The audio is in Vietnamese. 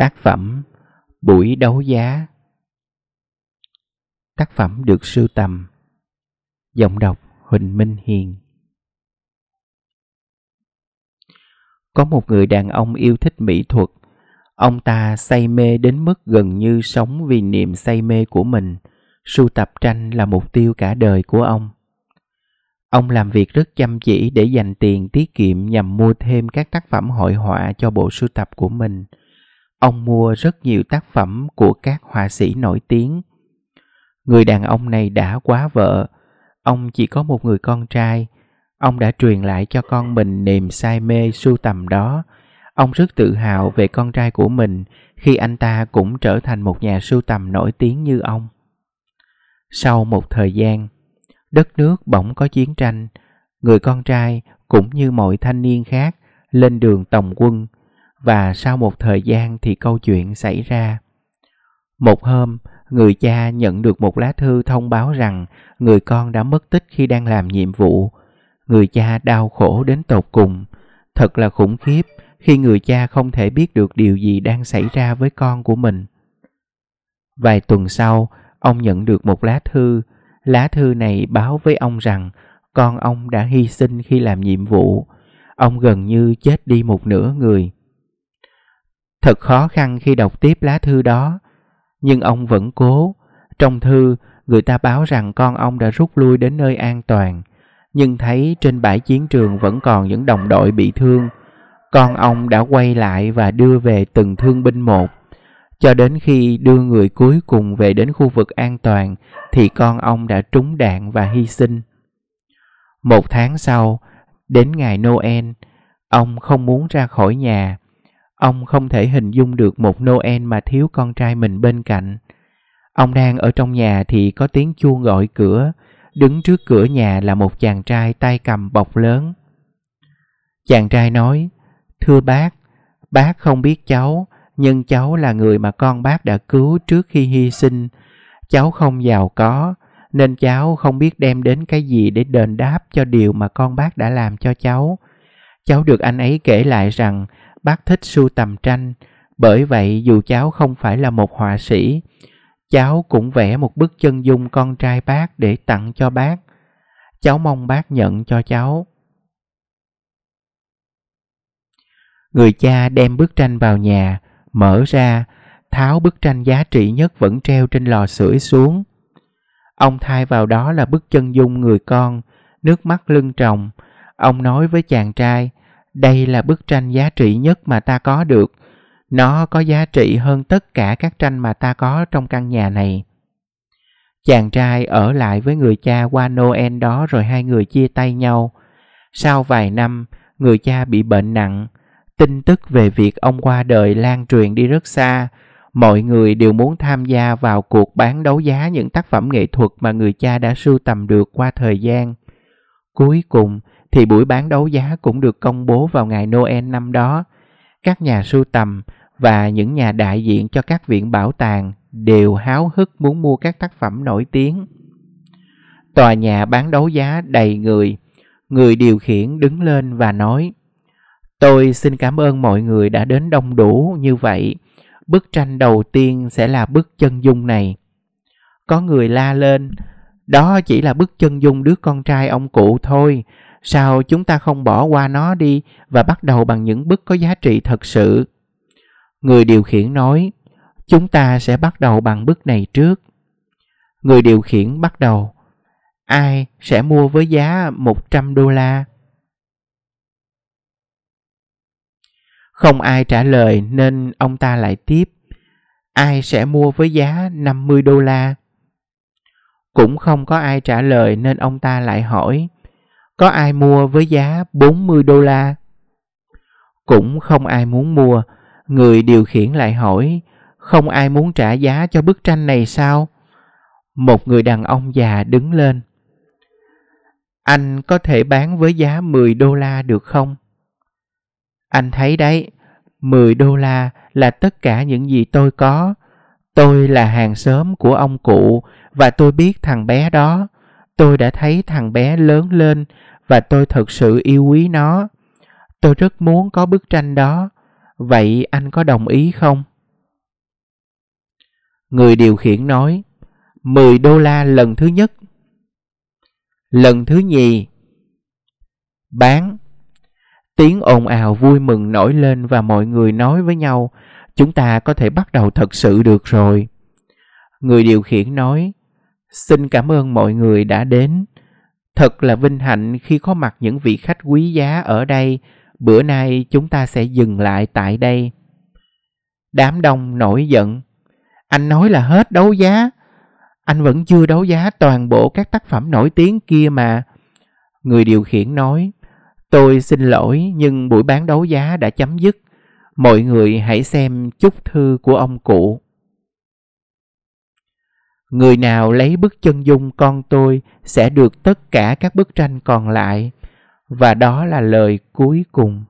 Tác phẩm Buổi đấu giá. Tác phẩm được sưu tầm. Giọng đọc Huỳnh Minh Hiền. Có một người đàn ông yêu thích mỹ thuật. Ông ta say mê đến mức gần như sống vì niềm say mê của mình. Sưu tập tranh là mục tiêu cả đời của ông. Ông làm việc rất chăm chỉ để dành tiền tiết kiệm nhằm mua thêm các tác phẩm hội họa cho bộ sưu tập của mình – Ông mua rất nhiều tác phẩm của các họa sĩ nổi tiếng. Người đàn ông này đã quá vợ. Ông chỉ có một người con trai. Ông đã truyền lại cho con mình niềm say mê sưu tầm đó. Ông rất tự hào về con trai của mình khi anh ta cũng trở thành một nhà sưu tầm nổi tiếng như ông. Sau một thời gian, đất nước bỗng có chiến tranh. Người con trai cũng như mọi thanh niên khác lên đường tổng quân và sau một thời gian thì câu chuyện xảy ra. Một hôm, người cha nhận được một lá thư thông báo rằng người con đã mất tích khi đang làm nhiệm vụ. Người cha đau khổ đến tột cùng. Thật là khủng khiếp khi người cha không thể biết được điều gì đang xảy ra với con của mình. Vài tuần sau, ông nhận được một lá thư. Lá thư này báo với ông rằng con ông đã hy sinh khi làm nhiệm vụ. Ông gần như chết đi một nửa người. Thật khó khăn khi đọc tiếp lá thư đó, nhưng ông vẫn cố. Trong thư, người ta báo rằng con ông đã rút lui đến nơi an toàn, nhưng thấy trên bãi chiến trường vẫn còn những đồng đội bị thương. Con ông đã quay lại và đưa về từng thương binh một. Cho đến khi đưa người cuối cùng về đến khu vực an toàn thì con ông đã trúng đạn và hy sinh. Một tháng sau, đến ngày Noel, ông không muốn ra khỏi nhà Ông không thể hình dung được một Noel mà thiếu con trai mình bên cạnh. Ông đang ở trong nhà thì có tiếng chuông gọi cửa. Đứng trước cửa nhà là một chàng trai tay cầm bọc lớn. Chàng trai nói, Thưa bác, bác không biết cháu, nhưng cháu là người mà con bác đã cứu trước khi hy sinh. Cháu không giàu có, nên cháu không biết đem đến cái gì để đền đáp cho điều mà con bác đã làm cho cháu. Cháu được anh ấy kể lại rằng bác thích sưu tầm tranh, bởi vậy dù cháu không phải là một họa sĩ, cháu cũng vẽ một bức chân dung con trai bác để tặng cho bác. Cháu mong bác nhận cho cháu. Người cha đem bức tranh vào nhà, mở ra, tháo bức tranh giá trị nhất vẫn treo trên lò sưởi xuống. Ông thay vào đó là bức chân dung người con, nước mắt lưng tròng. Ông nói với chàng trai đây là bức tranh giá trị nhất mà ta có được. Nó có giá trị hơn tất cả các tranh mà ta có trong căn nhà này. Chàng trai ở lại với người cha qua noel đó rồi hai người chia tay nhau. Sau vài năm, người cha bị bệnh nặng. Tin tức về việc ông qua đời lan truyền đi rất xa. Mọi người đều muốn tham gia vào cuộc bán đấu giá những tác phẩm nghệ thuật mà người cha đã sưu tầm được qua thời gian. Cuối cùng thì buổi bán đấu giá cũng được công bố vào ngày Noel năm đó. Các nhà sưu tầm và những nhà đại diện cho các viện bảo tàng đều háo hức muốn mua các tác phẩm nổi tiếng. Tòa nhà bán đấu giá đầy người, người điều khiển đứng lên và nói Tôi xin cảm ơn mọi người đã đến đông đủ như vậy. Bức tranh đầu tiên sẽ là bức chân dung này. Có người la lên, đó chỉ là bức chân dung đứa con trai ông cụ thôi, sao chúng ta không bỏ qua nó đi và bắt đầu bằng những bức có giá trị thật sự? Người điều khiển nói, chúng ta sẽ bắt đầu bằng bức này trước. Người điều khiển bắt đầu, ai sẽ mua với giá 100 đô la? Không ai trả lời nên ông ta lại tiếp, ai sẽ mua với giá 50 đô la? Cũng không có ai trả lời nên ông ta lại hỏi có ai mua với giá 40 đô la? Cũng không ai muốn mua. Người điều khiển lại hỏi, không ai muốn trả giá cho bức tranh này sao? Một người đàn ông già đứng lên. Anh có thể bán với giá 10 đô la được không? Anh thấy đấy, 10 đô la là tất cả những gì tôi có. Tôi là hàng xóm của ông cụ và tôi biết thằng bé đó. Tôi đã thấy thằng bé lớn lên và tôi thật sự yêu quý nó tôi rất muốn có bức tranh đó vậy anh có đồng ý không Người điều khiển nói 10 đô la lần thứ nhất. Lần thứ nhì, Bán Tiếng ồn ào vui mừng nổi lên và mọi người nói với nhau, Chúng ta có thể bắt đầu thật sự được rồi. Người điều khiển nói Xin cảm ơn mọi người đã đến. Thật là vinh hạnh khi có mặt những vị khách quý giá ở đây. Bữa nay chúng ta sẽ dừng lại tại đây. Đám đông nổi giận. Anh nói là hết đấu giá. Anh vẫn chưa đấu giá toàn bộ các tác phẩm nổi tiếng kia mà. Người điều khiển nói, tôi xin lỗi nhưng buổi bán đấu giá đã chấm dứt. Mọi người hãy xem chúc thư của ông cụ. Người nào lấy bức chân dung con tôi sẽ được tất cả các bức tranh còn lại. Và đó là lời cuối cùng.